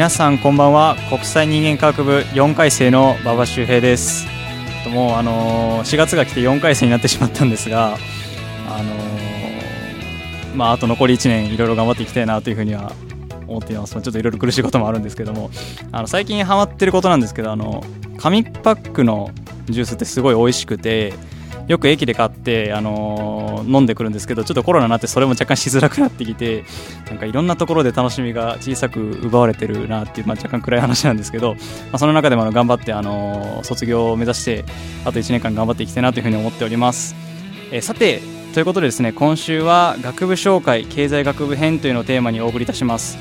皆さんこんばんは。国際人間科学部4回生の馬場周平です。もうあの4月が来て4回生になってしまったんですがあのまああと残り1年いろいろ頑張っていきたいなというふうには思っています。ちょっといろいろ苦しいこともあるんですけども。あの最近ハマってることなんですけどあの紙パックのジュースってすごい美味しくてよく駅で買って、あのー、飲んでくるんですけどちょっとコロナになってそれも若干しづらくなってきてなんかいろんなところで楽しみが小さく奪われてるなっていう、まあ、若干暗い話なんですけど、まあ、その中でも頑張って、あのー、卒業を目指してあと1年間頑張っていきたいなというふうに思っております。えー、さてということでですね今週は学部紹介経済学部編というのをテーマにお送りいたします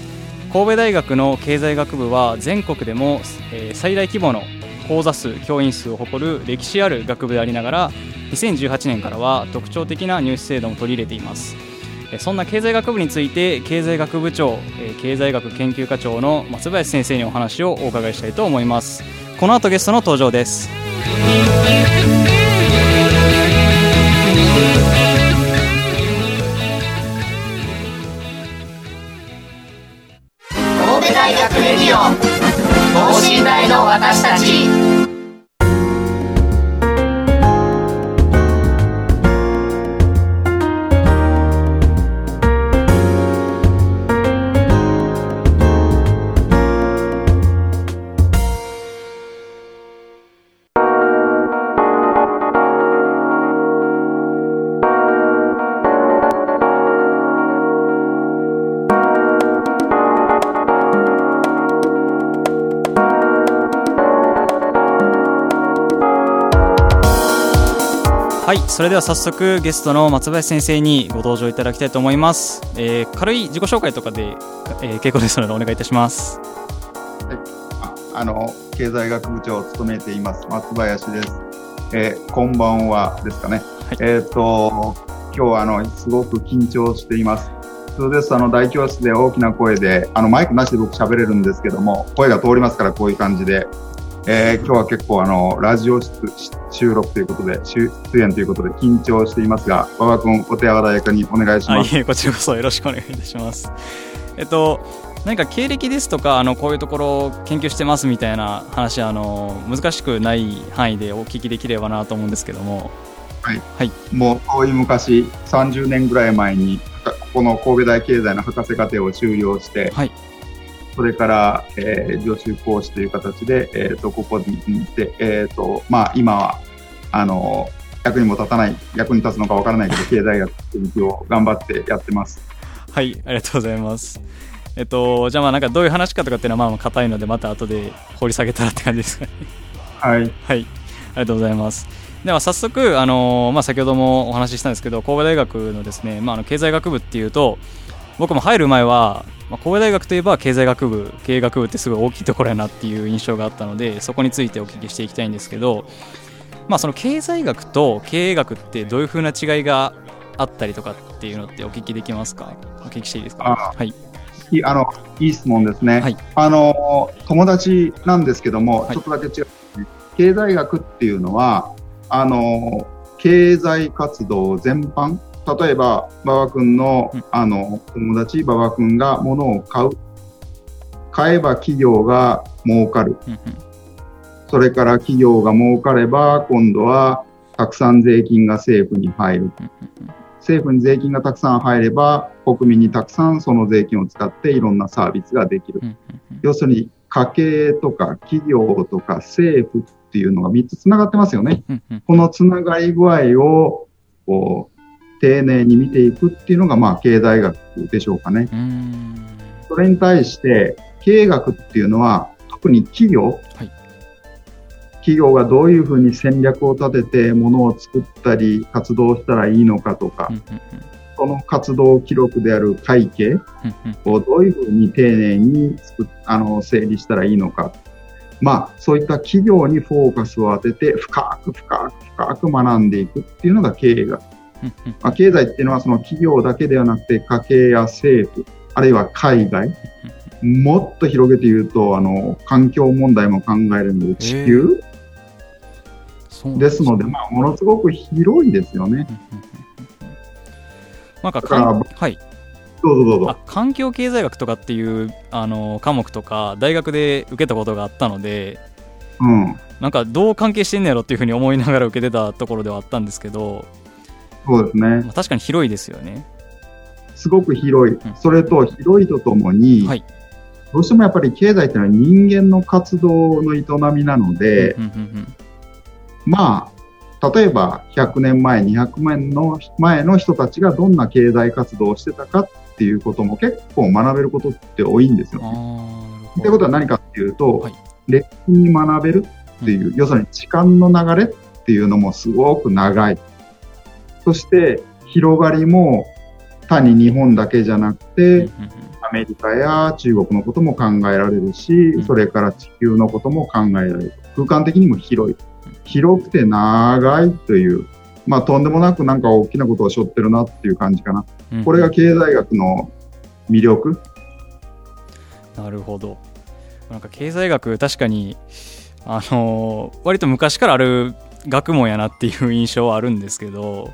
神戸大学の経済学部は全国でも、えー、最大規模の講座数教員数を誇る歴史ある学部でありながら2018年からは特徴的な入試制度も取り入れています。そんな経済学部について経済学部長経済学研究課長の松林先生にお話をお伺いしたいと思います。この後ゲストの登場です。それでは早速ゲストの松林先生にご登場いただきたいと思います、えー、軽い自己紹介とかで、えー、結構ですのでお願いいたします。はい。あの経済学部長を務めています松林です、えー、こんばんはですかね、はい、えっ、と今日はあのすごく緊張しています。そうです。あの大教室で大きな声であのマイクなしで僕喋れるんですけども声が通りますからこういう感じでえー、今日は結構あの、ラジオ収録ということで、出演ということで緊張していますが、馬場君、お手柔らかにお願いします。いえ、こちらこそよろしくお願いいたします。えっと、何か経歴ですとか、あの、こういうところを研究してますみたいな話、あの、難しくない範囲でお聞きできればなと思うんですけども。はい。はい、もう遠い昔、30年ぐらい前に、ここの神戸大経済の博士課程を修了して、はい、それから、えー、助手講師という形で、えーと、ここにいて、えーとまあ、今はあの役にも立たない役に立つのかわからないけど 経済学研究を頑張ってやってます。はいありがとうございます。えっと、じゃあまあなんかどういう話かとかっていうのはまあ硬いのでまた後で掘り下げたらって感じですかね。はい。はい。ありがとうございます。では早速、あのまあ、先ほどもお話ししたんですけど神戸大学のですね、まあ、あの経済学部っていうと僕も入る前はまあ、神戸大学といえば経済学部経営学部ってすごい大きいところやなっていう印象があったのでそこについてお聞きしていきたいんですけど、まあ、その経済学と経営学ってどういうふうな違いがあったりとかっていうのってお聞きできますか？お聞きしていいですか？はい。あのいい質問ですね、はい、あの友達なんですけども、はい、ちょっとだけ違う、経済学っていうのはあの経済活動全般例えば、馬場君の、あの、友達、馬場君が物を買う。買えば企業が儲かる。それから企業が儲かれば、今度はたくさん税金が政府に入る。政府に税金がたくさん入れば、国民にたくさんその税金を使っていろんなサービスができる。要するに、家計とか企業とか政府っていうのが3つつながってますよね。このつながり具合を、こう、丁寧に見ていくっていうのが、まあ、経済学でしょうかね。それに対して、経営学っていうのは、特に企業、はい、企業がどういうふうに戦略を立ててものを作ったり活動したらいいのかとか、その活動記録である会計をどういうふうに丁寧に作あの整理したらいいのか。まあ、そういった企業にフォーカスを当てて深く深く深く学んでいくっていうのが経営学。まあ、経済っていうのはその企業だけではなくて家計や政府、あるいは海外、もっと広げて言うと、あの、環境問題も考えるので、地球、ですので、まあ、ものすごく広いですよね。なんかかはい。どうぞどうぞ。環境経済学とかっていうあの科目とか大学で受けたことがあったので、うん、なんかどう関係してんのやろっていうふうに思いながら受けてたところではあったんですけど、そうですね。まあ、確かに広いですよね。すごく広い。うん、それと広いとともに、はい、どうしてもやっぱり経済っていうのは人間の活動の営みなので、うんうんうんうんまあ、例えば100年前、200年の前の人たちがどんな経済活動をしてたかっていうことも結構学べることって多いんですよね。ってことは何かっていうと、はい、歴史に学べるっていう、うん、要するに時間の流れっていうのもすごく長い。そして広がりも単に日本だけじゃなくて、アメリカや中国のことも考えられるし、それから地球のことも考えられる。空間的にも広い。広くて長いという、まあ、とんでもなくなんか大きなことを背負ってるなっていう感じかな。うん、これが経済学の魅力？なるほど。なんか経済学、確かに、あのー、割と昔からある学問やなっていう印象はあるんですけど、うん、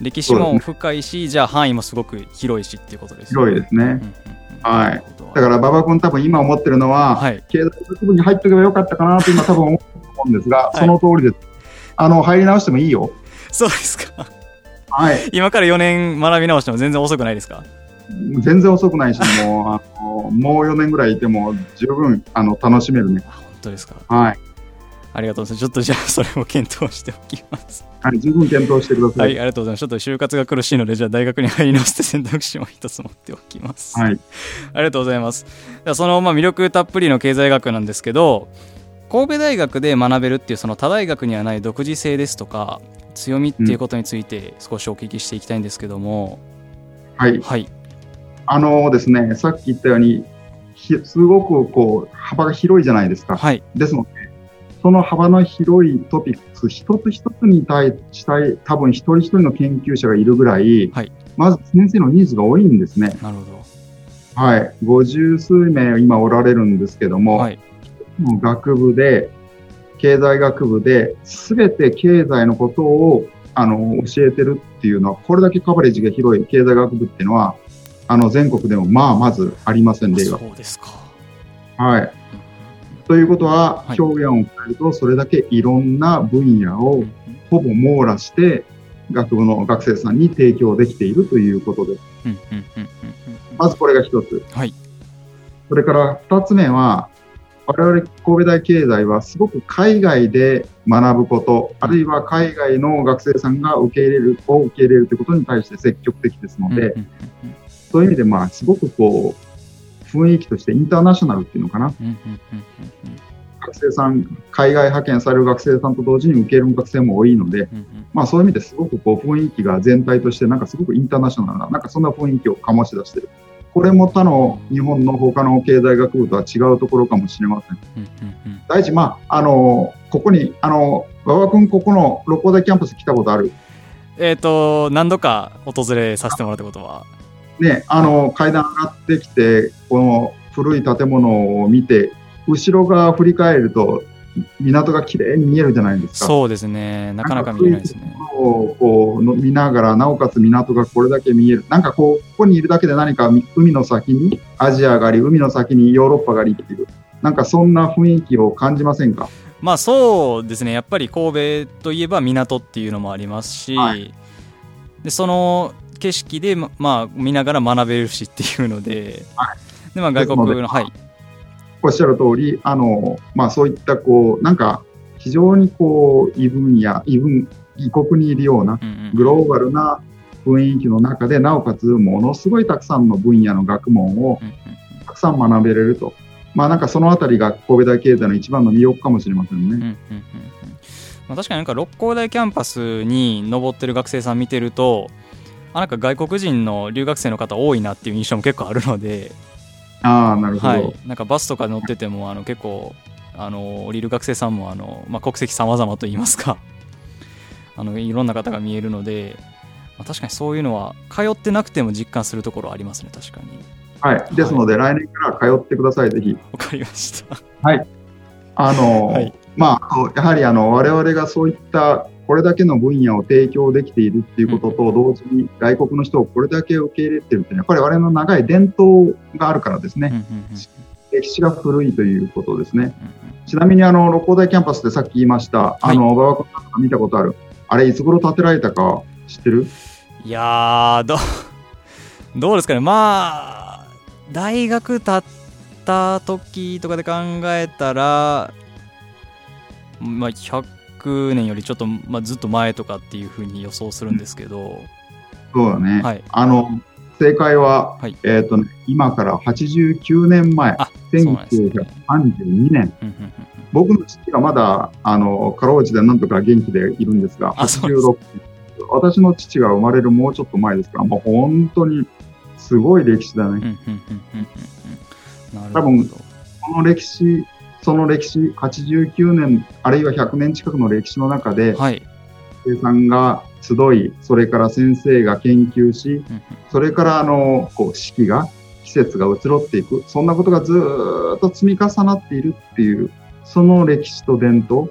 歴史も深いし、ね、じゃあ範囲もすごく広いしっていうことですね。広いですね。うんうんうんはい。だから馬場君多分今思ってるのは、はい、経済学部に入っておけばよかったかなと今多分思ってると思うんですが、はい、その通りです。あの、入り直してもいいよ。そうですか。はい。今から4年学び直しても全然遅くないですか？全然遅くないし、もう、あのもう4年ぐらいいても十分あの楽しめるね。本当ですか。はい。ありがとうございます。ちょっとじゃあそれも検討しておきます。はい、十分検討してください。はい、ありがとうございます。ちょっと就活が苦しいので、じゃあ大学に入り直して選択肢も一つ持っておきます。はい。ありがとうございます。その、まあ、魅力たっぷりの経済学なんですけど、神戸大学で学べるっていうその他大学にはない独自性ですとか強みっていうことについて少しお聞きしていきたいんですけども、うん、はい、はい、あのですねさっき言ったようにすごくこう幅が広いじゃないですか、はい、ですのでその幅の広いトピックス一つ一つに対して多分一人一人の研究者がいるぐらい、はい、まず先生のニーズが多いんですね。なるほど。はい。五十数名今おられるんですけども、はい、学部で、経済学部で、すべて経済のことをあの教えてるっていうのは、これだけカバレッジが広い経済学部っていうのは、あの全国でもまあまずありません、例が。そうですか。はい。ということは、表現を変えると、それだけいろんな分野をほぼ網羅して、学部の学生さんに提供できているということです。まずこれが一つ。はい。それから二つ目は、我々神戸大経済はすごく海外で学ぶこと、あるいは海外の学生さんが受け入れる、を受け入れるということに対して積極的ですので、そういう意味で、まあ、すごくこう、雰囲気としてインターナショナルっていうのかな。学生さん、海外派遣される学生さんと同時に受け入れる学生も多いので、まあそういう意味ですごくこう雰囲気が全体としてなんかすごくインターナショナルな、なんかそんな雰囲気を醸し出している。これも他の日本の他の経済学部とは違うところかもしれません。第一、まあ、あの、ここに、あの、馬場君、ここの六甲台キャンパス来たことある？えっ、と、何度か訪れさせてもらったことはね、あの、階段上がってきて、この古い建物を見て、後ろ側振り返ると、港が綺麗に見えるじゃないですか。そうですね。なかなか見えないですね。をこう見ながら、なおかつ港がこれだけ見える。なんかこう、ここにいるだけで何か海の先にアジアがあり、海の先にヨーロッパがありっていう、なんかそんな雰囲気を感じませんか？まあそうですね。やっぱり神戸といえば港っていうのもありますし、はい、でその景色で、まあ、見ながら学べるしっていうので、はい、でまあ、外国の、はい。おっしゃる通り、あの、まあ、そういった、こう、なんか、非常にこう、異分野、異分、異国にいるようなグローバルな雰囲気の中で、なおかつものすごいたくさんの分野の学問をたくさん学べれると。まあなんかそのあたりが神戸大経済の一番の魅力かもしれませんね。まあ、確かになんか六甲大キャンパスに登ってる学生さん見てるとあなんか外国人の留学生の方多いなっていう印象も結構あるので。ああなるほど、はい、なんかバスとか乗っててもあの結構あの降りる学生さんもあの、まあ、国籍様々といいますか。あのいろんな方が見えるので、まあ、確かにそういうのは通ってなくても実感するところありますね確かに。はい。ですので、はい、来年から通ってくださいぜひ。わかりました。はい。あの、はい、まあやはりあの我々がそういったこれだけの分野を提供できているっていうことと同時に外国の人をこれだけ受け入れてるっていうのは、これ我々の長い伝統があるからですね。歴史が古いということですね。ちなみにあの、六甲大キャンパスでさっき言いました、あの、馬場君なんか見たことある？あれ、いつ頃建てられたか知ってる？いやど、どうですかね。まあ、大学建った時とかで考えたら、まあ、100年よりちょっと、まあ、ずっと前とかっていうふうに予想するんですけど。そうだね。はい、あの、正解は、はい、えっ、ー、と、ね、今から89年前、1932年、僕の父がまだ、あの、かろうじてなんとか元気でいるんですが、86私の父が生まれるもうちょっと前ですから、もう本当にすごい歴史だね。多分、この歴史、その歴史、89年、あるいは100年近くの歴史の中で、はい、生産が集い、それから先生が研究し、それからあの、こう、四季が、季節が移ろっていく、そんなことがずっと積み重なっているっていう、その歴史と伝統、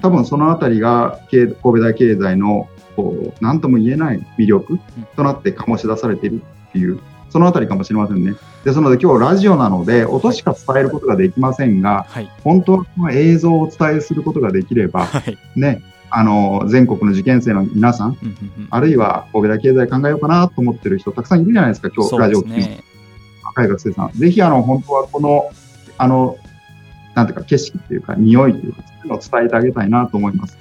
多分そのあたりが神戸大経済の、こう、何とも言えない魅力となって醸し出されているっていう、そのあたりかもしれませんね。ですので今日ラジオなので音しか伝えることができませんが、はい、本当は映像をお伝えすることができれば、はい、ね、あの、全国の受験生の皆さん、うんうんうん、あるいは神戸大経済考えようかなと思ってる人たくさんいるじゃないですか、今日、ラジオ聞い若い学生さん。ぜひ、あの、本当はこの、あの、なんていうか、景色っていうか、匂いというか、そういうのを伝えてあげたいなと思います。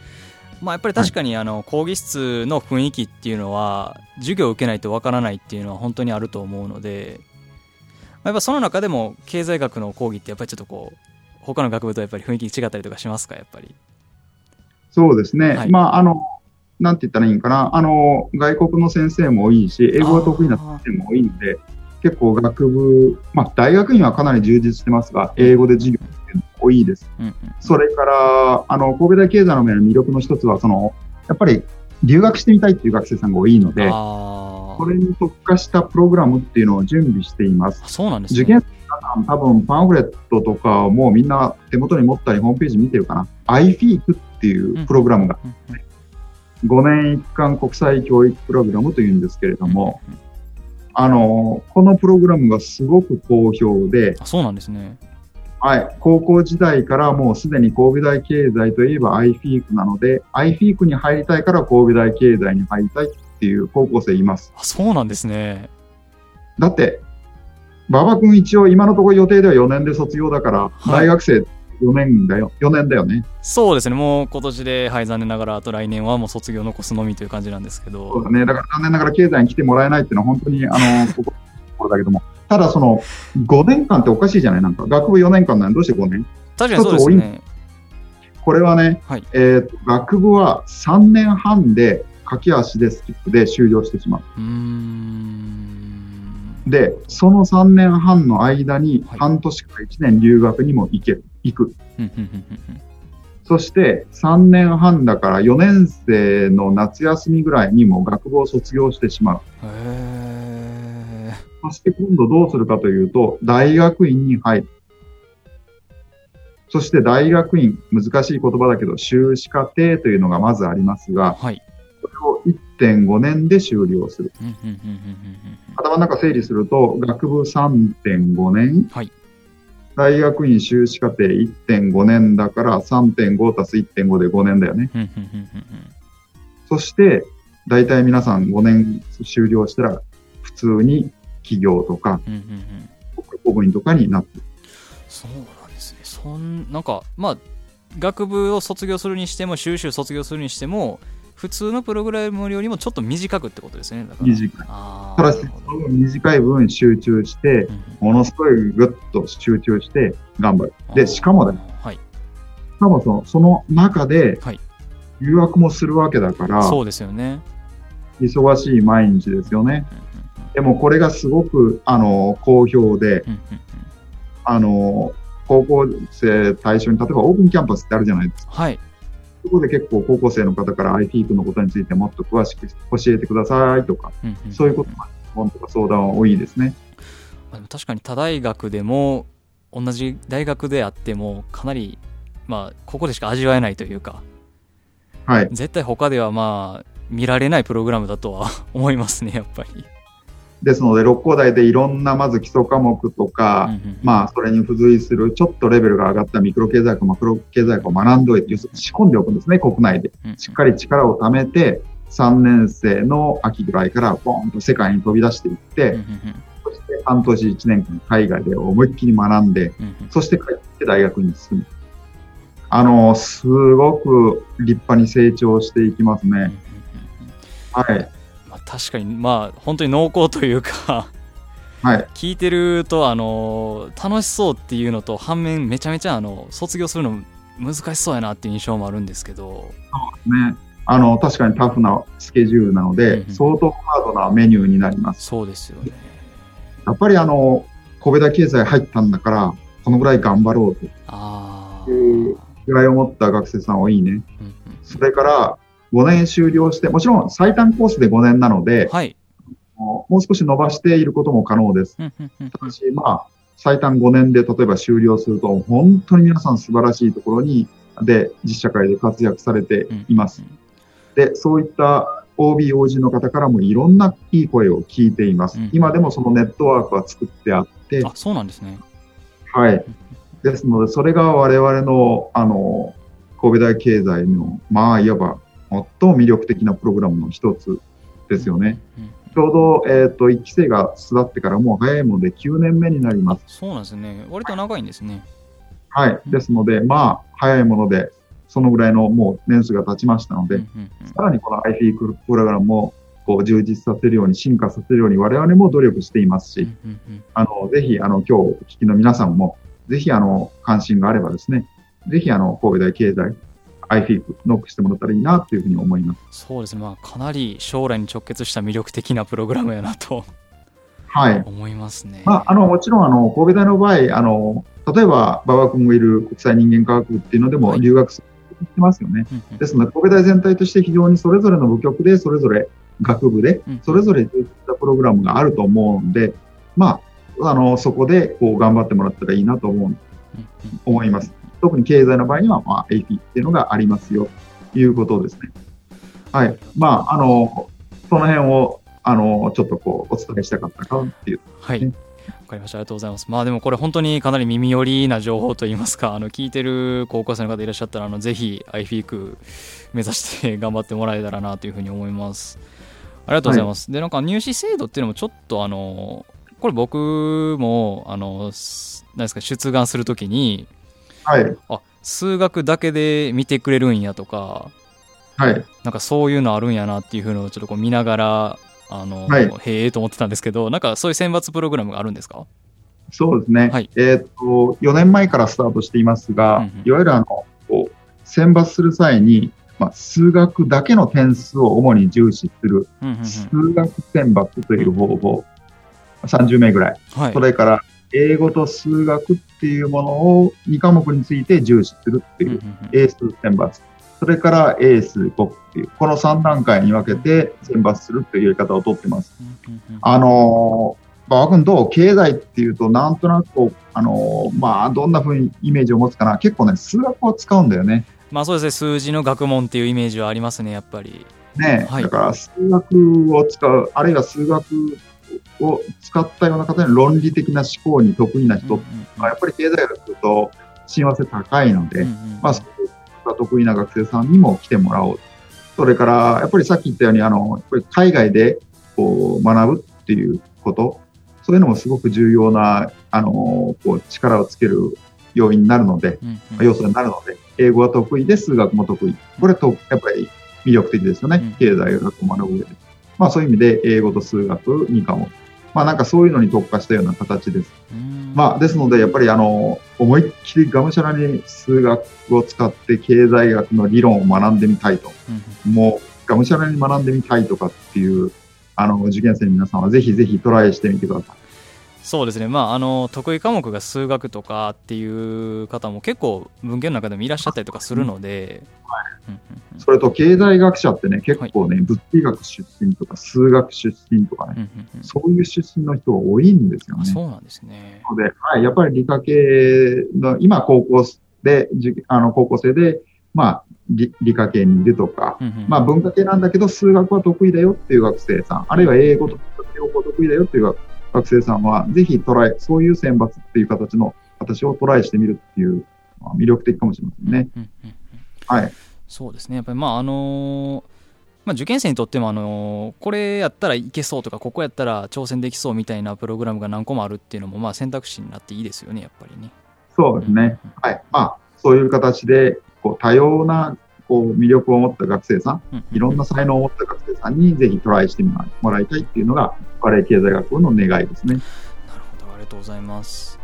まあ、やっぱり確かに、あの、講義室の雰囲気っていうのは、授業を受けないとわからないっていうのは本当にあると思うので、やっぱその中でも経済学の講義ってやっぱりちょっとこう、他の学部とやっぱり雰囲気違ったりとかしますか、やっぱり？そうですね。はい、まあ、あの、なんて言ったらいいんかな。あの、外国の先生も多いし、英語が得意な先生も多いんで、結構学部、まあ、大学院はかなり充実してますが、英語で授業っていうのも多いです。うんうん、それから、あの、神戸大経済の面の魅力の一つは、その、やっぱり留学してみたいっていう学生さんが多いので、それに特化したプログラムっていうのを準備しています。そうなんです、ね、受験生多分パンフレットとかもみんな手元に持ったりホームページ見てるかな。iFeek っっていうプログラムが、ね、5年一貫国際教育プログラムというんですけれども、あの、このプログラムがすごく好評で、そうなんですね。はい。高校時代からもうすでに神戸大経済といえば iFeek なので、iFeek に入りたいから神戸大経済に入りたいっていう高校生います。あ、そうなんですね。だって、馬場君一応今のところ予定では4年で卒業だから、はい、大学生4年だよ、4年だよね。そうですね、もう今年で、はい、残念ながら、あと来年はもう卒業残すのみという感じなんですけど。そうだね、だから残念ながら経済に来てもらえないっていうのは、本当に、あの、こ こだけども、ただその、5年間っておかしいじゃない？なんか、学部4年間なのにどうして5年？確かにそうですね。これはね、はい、えーと、学部は3年半で駆け足でスキップで終了してしまう。うで、その3年半の間に半年から1年留学にも行ける。行く。そして3年半だから4年生の夏休みぐらいにも学部を卒業してしまう。そして今度どうするかというと、大学院に入る。そして大学院、難しい言葉だけど、修士課程というのがまずありますが、はい、これを1.5年で終了する。頭の中整理すると、学部3.5年、はい、大学院修士課程1.5年だから3.5たす1.5で5年だよね。そして、大体皆さん5年終了したら、普通に企業とか、国公務員とかになってる。そうなんですね。そん、なんか、まあ、学部を卒業するにしても、修士を卒業するにしても、普通のプログラムよりもちょっと短くってことですね。短い。ただし、短い分集中して、ものすごいぐっと集中して頑張る。で、しかもね、はい、しかもそのその中で、誘惑もするわけだから、そうですよね。忙しい毎日ですよね。でもこれがすごく、あの、好評で、あの、高校生対象に、例えばオープンキャンパスってあるじゃないですか。はい。そこで結構高校生の方から IT のことについてもっと詳しく教えてくださいとか、うんうん、そういうことが本とか相談は多いですね。確かに他大学でも同じ大学であってもかなりまあここでしか味わえないというか、はい、絶対他ではまあ見られないプログラムだとは思いますねやっぱり。ですので、六甲大でいろんなまず基礎科目とか、うんうん、まあ、それに付随するちょっとレベルが上がったミクロ経済学、マクロ経済学を学んでおいて、仕込んでおくんですね、国内で。しっかり力を貯めて、3年生の秋ぐらいからボーンと世界に飛び出していって、うんうん、そして半年1年間海外で思いっきり学んで、うんうん、そして帰って大学に進む。あの、すごく立派に成長していきますね。はい。確かにまあ本当に濃厚というかはい、聞いてるとあの楽しそうっていうのと反面めちゃめちゃあの卒業するの難しそうやなっていう印象もあるんですけど。そうですね。あの確かにタフなスケジュールなので、うんうん、相当ハードなメニューになります。そうですよね。やっぱりあの神戸田経済入ったんだからこのぐらい頑張ろうと。あいうぐらい思った学生さん多いね、うんうん、それから5年終了して、もちろん最短コースで5年なので、はい、もう少し伸ばしていることも可能です。ただし、まあ、最短5年で例えば終了すると、本当に皆さん素晴らしいところに、で、実社会で活躍されています。で、そういった OB、OG の方からもいろんないい声を聞いています。今でもそのネットワークは作ってあって、あ、そうなんですね。はい。ですので、それが我々の、あの、神戸大経済の、まあ、いわば最も魅力的なプログラムの一つですよね。ちょうど、えっ、ー、と、1期生が巣立ってからもう早いもので9年目になります。そうなんですね。割と長いんですね。はい。ですので、まあ、早いもので、そのぐらいのもう年数が経ちましたので、さらにこの IFE プログラムもこう充実させるように、進化させるように我々も努力していますし、あの、ぜひ、あの、今日お聞きの皆さんも、ぜひ、あの、関心があればですね、ぜひ、あの、神戸大経済 iFIP ノックしてもらったらいいなというふうに思います。そうですね、まあ、かなり将来に直結した魅力的なプログラムやなと。はい。思いますね。まあ、あの、もちろん、あの、神戸大の場合、あの、例えば、馬場君がいる国際人間科学っていうのでも留学するってますよね。はい、ですので、神戸大全体として非常にそれぞれの部局で、それぞれ学部で、それぞれそういったプログラムがあると思うんで、まあ、あの、そこで、こう、頑張ってもらったらいいなと思う、思います。特に経済の場合には、まあ、AP っていうのがありますよということですね。はい。まあ、あの、その辺を、あの、ちょっとこう、お伝えしたかったかっていう、ね、はい。わかりました。ありがとうございます。まあでもこれ本当にかなり耳寄りな情報といいますか、あの聞いてる高校生の方いらっしゃったら、あのぜひ iFeek 目指して頑張ってもらえたらなというふうに思います。ありがとうございます。はい、で、なんか入試制度っていうのもちょっとあの、これ僕も、あの、何ですか、出願するときに、はい。あ、数学だけで見てくれるんやとか、はい。なんかそういうのあるんやなっていうふうのをちょっとこう見ながら、あの、はい、へえと思ってたんですけど、なんかそういう選抜プログラムがあるんですか？そうですね。はい、えっ、と、4年前からスタートしていますが、うんうん、いわゆるあの、こう、選抜する際に、まあ、数学だけの点数を主に重視する、数学選抜という方法、30名ぐらい。はい、それから、英語と数学っていうものを2科目について重視するっていう、英数選抜。それから英数国っていう、この3段階に分けて選抜するっていうやり方をとってます。あのー、馬場君どう？経済っていうと、なんとなくあのー、まあ、どんなふうにイメージを持つかな。結構ね、数学を使うんだよね。まあそうですね、数字の学問っていうイメージはありますね、やっぱり。ね、はい、だから数学を使う、あるいは数学を使ったような方に論理的な思考に得意な人は、やっぱり経済学と親和性高いので、まあ、そこが得意な学生さんにも来てもらおう。それから、やっぱりさっき言ったように、あの、やっぱり海外でこう学ぶっていうこと、そういうのもすごく重要な、あの、こう力をつける要因になるので、要素になるので、英語が得意で数学も得意。これと、やっぱり魅力的ですよね。うん、経済学を学ぶ上で。まあそういう意味で英語と数学2科目。まあなんかそういうのに特化したような形です。まあですのでやっぱりあの、思いっきりがむしゃらに数学を使って経済学の理論を学んでみたいと。うん、もうがむしゃらに学んでみたいとかっていう、あの、受験生の皆さんはぜひぜひトライしてみてください。そうですね、まあ、あの得意科目が数学とかっていう方も結構文献の中でもいらっしゃったりとかするので、はい。それと経済学者ってね結構ね、はい、物理学出身とか数学出身とかね、そういう出身の人が多いんですよね。そうなんですね。で、はい、やっぱり理科系の今高校であの高校生で、まあ理理科系にいるとか、まあ文化系なんだけど数学は得意だよっていう学生さん、あるいは英語とか両方得意だよっていう学生さんは、ぜひトライ、そういう選抜っていう形の形をトライしてみるっていう、まあ、魅力的かもしれませんね。はい。そうですね。やっぱりまああのー、まあ、受験生にとっても、あのー、これやったらいけそうとかここやったら挑戦できそうみたいなプログラムが何個もあるっていうのもまあ選択肢になっていいですよねやっぱりね。そうですね、はいまあ、そういう形でこう多様なこう魅力を持った学生さん、いろんな才能を持った学生さんにぜひトライしてもらいたいっていうのがバレエ経済学部の願いですね。なるほどありがとうございます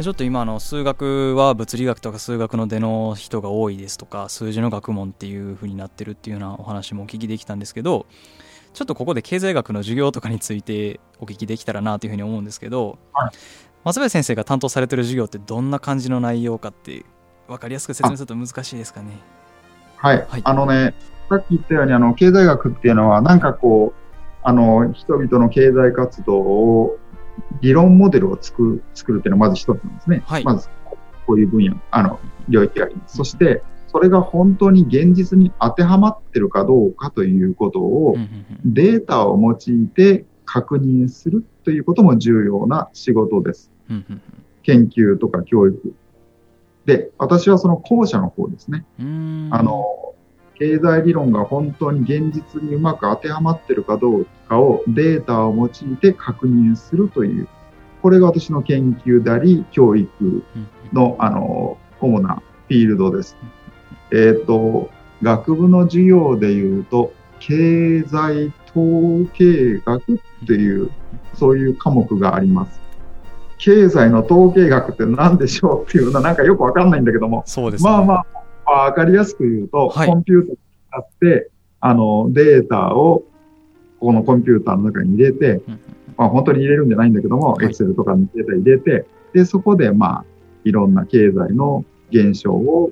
ちょっと今の数学は物理学とか数学の出の人が多いですとか数字の学問っていう風になってるっていうようなお話もお聞きできたんですけどちょっとここで経済学の授業とかについてお聞きできたらなというふうに思うんですけど、はい、松林先生が担当されてる授業ってどんな感じの内容かって分かりやすく説明すると難しいですかね。はい。はい、あのね、さっき言ったように、あの、経済学っていうのは、なんかこう、あの、人々の経済活動を、理論モデルを作る、作るっていうのはまず一つなんですね。はい、まず、こういう分野、あの、領域があります。そして、それが本当に現実に当てはまってるかどうかということを、データを用いて確認するということも重要な仕事です。研究とか教育。で、私はその後者の方ですね。あの、経済理論が本当に現実にうまく当てはまってるかどうかをデータを用いて確認するという、これが私の研究であり、教育の、あの、主なフィールドです。えっ、ー、と、学部の授業で言うと、経済統計学っていう、そういう科目があります。経済の統計学って何でしょうっていうのはなんかよくわかんないんだけども、そうですね、まあまあ、わかりやすく言うと、はい、コンピューターを使って、あの、データを、このコンピューターの中に入れて、まあ本当に入れるんじゃないんだけども、エクセルとかにデータ入れて、で、そこでまあ、いろんな経済の現象を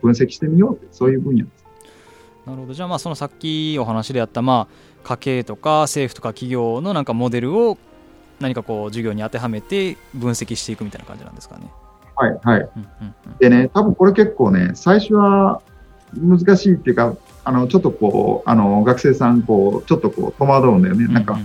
分析してみようって、そういう分野です。なるほど。じゃあまあそのさっきお話であったまあ家計とか政府とか企業のなんかモデルを何かこう授業に当てはめて分析していくみたいな感じなんですかね。はいはい。でね、多分これ結構ね、最初は難しいっていうか、あのちょっとこう、あの学生さん、こうちょっとこう戸惑うんだよね。なんか、なん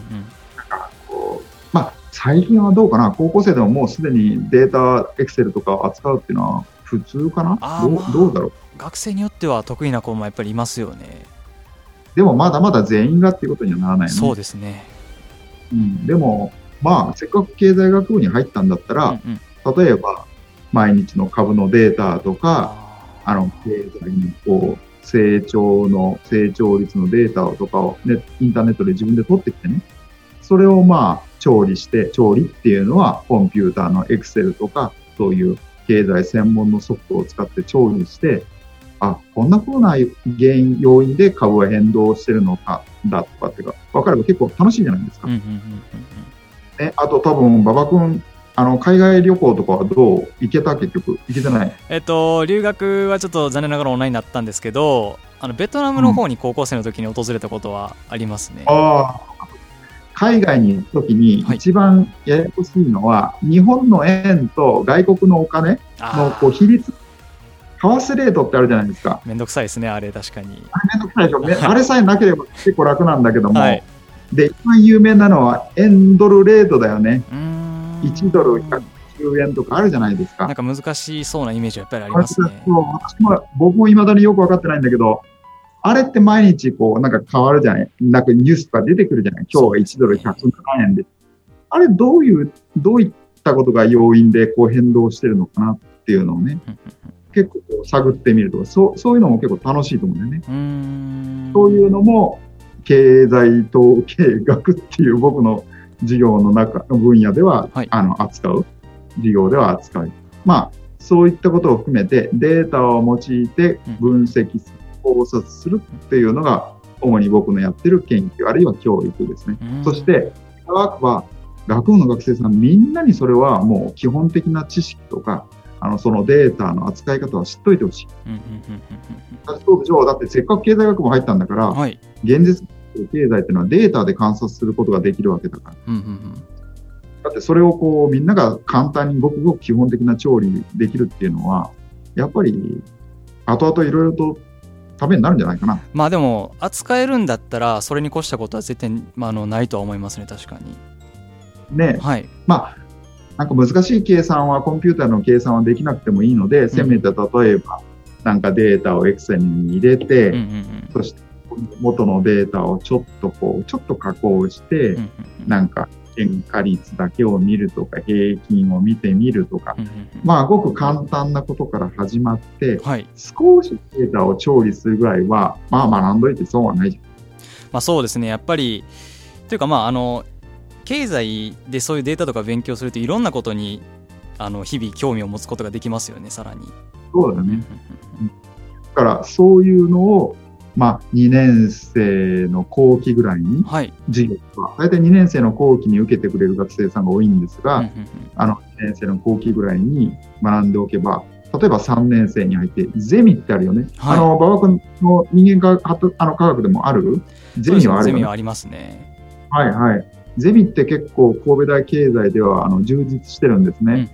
かこう、まあ、最近はどうかな、高校生でももうすでにデータ、エクセルとかを扱うっていうのは普通かな？どう、まあ、どうだろう？学生によっては得意な子もやっぱりいますよね。でもまだまだ全員がっていうことにはならないね。そうですね。うん、でも、まあ、せっかく経済学部に入ったんだったら、うんうん、例えば、毎日の株のデータとか、あの、経済のこう、成長の、成長率のデータとかを、ね、インターネットで自分で取ってきてね、それをまあ、調理して、調理っていうのは、コンピューターのエクセルとか、そういう経済専門のソフトを使って調理して、あ、こんな風な原因、要因で株は変動してるのか、だとかっていうか、分かれば結構楽しいじゃないですか。ね、あと多分、馬場君、あの海外旅行とかはどう？行けた結局？行けてない？えっと留学はちょっと残念ながらオンラインになったんですけどあのベトナムの方に高校生の時に訪れたことはありますね、うん、あ海外に行く時に一番ややこしいのは、はい、日本の円と外国のお金のこう比率為替レートってあるじゃないですか。めんどくさいですね、あれ、確かに。めんどくさいでしょ、ね、あれさえなければ結構楽なんだけども、はい、で、一番有名なのは円ドルレートだよね。1ドル110円とかあるじゃないですか。なんか難しそうなイメージはやっぱりありますね。そう私も僕も未だによく分かってないんだけど、あれって毎日こう、なんか変わるじゃない？なんかニュースとか出てくるじゃない？今日は1ドル107円で。あれどういう、どういったことが要因でこう変動してるのかなっていうのをね、結構探ってみるとか、そうそういうのも結構楽しいと思うんだよね。そういうのも経済統計学っていう僕の授業の中の分野では、はい、あの扱う授業では扱い。まあそういったことを含めてデータを用いて分析考察するっていうのが主に僕のやってる研究あるいは教育ですね。そして科学は学部の学生さんみんなにそれはもう基本的な知識とかあのそのデータの扱い方は知っといてほしい。そうでしょ？う。だってせっかく経済学部入ったんだから、はい、現実経済っていうのはデータで観察することができるわけだから。だってそれをこうみんなが簡単にごくごく基本的な調理できるっていうのは、やっぱり後々いろいろとためになるんじゃないかな。まあでも扱えるんだったらそれに越したことは絶対、まあ、あのないとは思いますね確かに。ね、はい、まあなんか難しい計算はコンピューターの計算はできなくてもいいので、せめて例えばなんかデータをエクセルに入れて、そして元のデータをちょっとこうちょっと加工して、なんか変化率だけを見るとか平均を見てみるとか、まあごく簡単なことから始まって、はい、少しデータを調理するぐらいはまあ学んどいて損はないじゃん。まあそうですねやっぱりというかまああの経済でそういうデータとか勉強するといろんなことにあの日々興味を持つことができますよねさらに。そうだね。だからそういうのをまあ、2年生の後期ぐらいに授業は、大体2年生の後期に受けてくれる学生さんが多いんですが、あの2年生の後期ぐらいに学んでおけば、例えば3年生に入って、ゼミってあるよね。はい、あの、馬場君の人間科あの科学でもある？ゼミはあるよね。ゼミはありますね。はいはい。ゼミって結構神戸大経済ではあの充実してるんですね。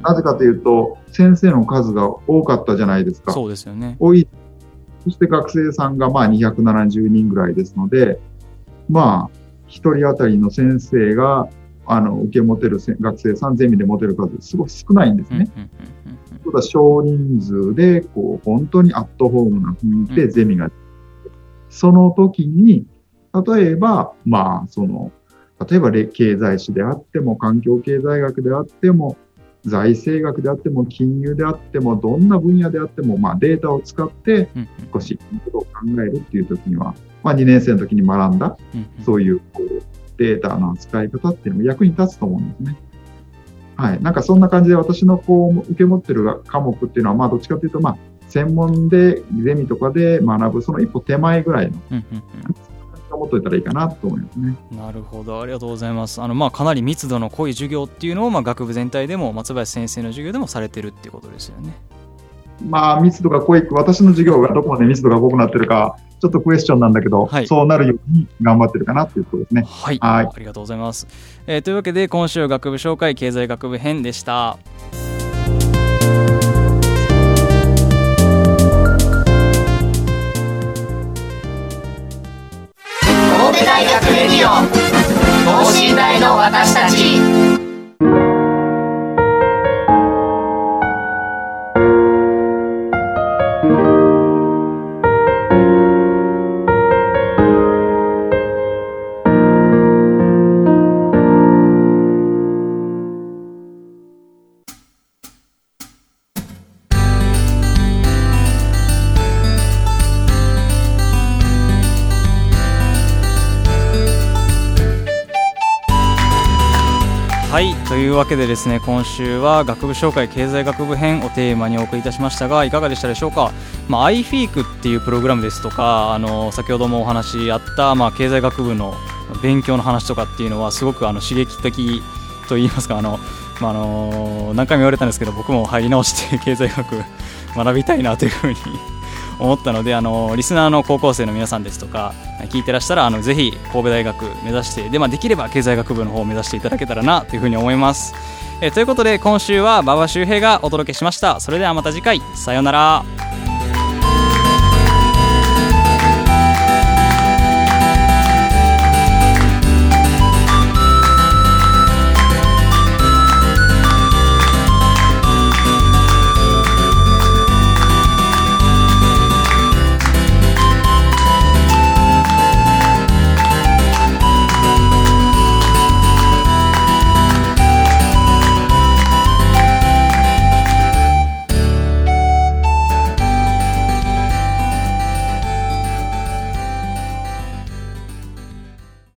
なぜかというと、先生の数が多かったじゃないですか。そうですよね。多い。そして学生さんがまあ270人ぐらいですので、まあ、一人当たりの先生が、あの、受け持てる学生さん、ゼミで持てる数、すごい少ないんですね。ただ少人数で、こう、本当にアットホームな雰囲気でゼミが、その時に、例えば、まあ、その、例えば経済史であっても、環境経済学であっても、財政学であっても、金融であっても、どんな分野であっても、まあ、データを使って少しことを考えるっていう時には、まあ、2年生の時に学んだ、そういうこうデータの扱い方っていうのも役に立つと思うんですね。はい。なんかそんな感じで私のこう、受け持ってる科目っていうのは、まあ、どっちかというと、まあ、専門でゼミとかで学ぶ、その一歩手前ぐらいの、持っといたらいいかなと思いますね。なるほど、ありがとうございます。あのまあかなり密度の濃い授業っていうのをまあ学部全体でも松林先生の授業でもされてるっていうことですよね。まあ密度が濃い、私の授業がどこまで密度が濃くなってるか。ちょっとクエスチョンなんだけど、はい、そうなるように頑張ってるかなということですね。はい、はいありがとうございます、えー。というわけで今週学部紹介経済学部編でした。わけでですね今週は学部紹介経済学部編をテーマにお送りいたしましたがいかがでしたでしょうか、まあ、iFeek っていうプログラムですとかあの先ほどもお話あった、まあ、経済学部の勉強の話とかっていうのはすごくあの刺激的といいますかあの、まあ、あの何回も言われたんですけど僕も入り直して 経済学学びたいなというふうに思ったのであのリスナーの高校生の皆さんですとか聞いてらしたらあのぜひ神戸大学目指してで、まあ、できれば経済学部の方を目指していただけたらなというふうに思います。えということで今週は馬場周平がお届けしました。それではまた次回。さようなら。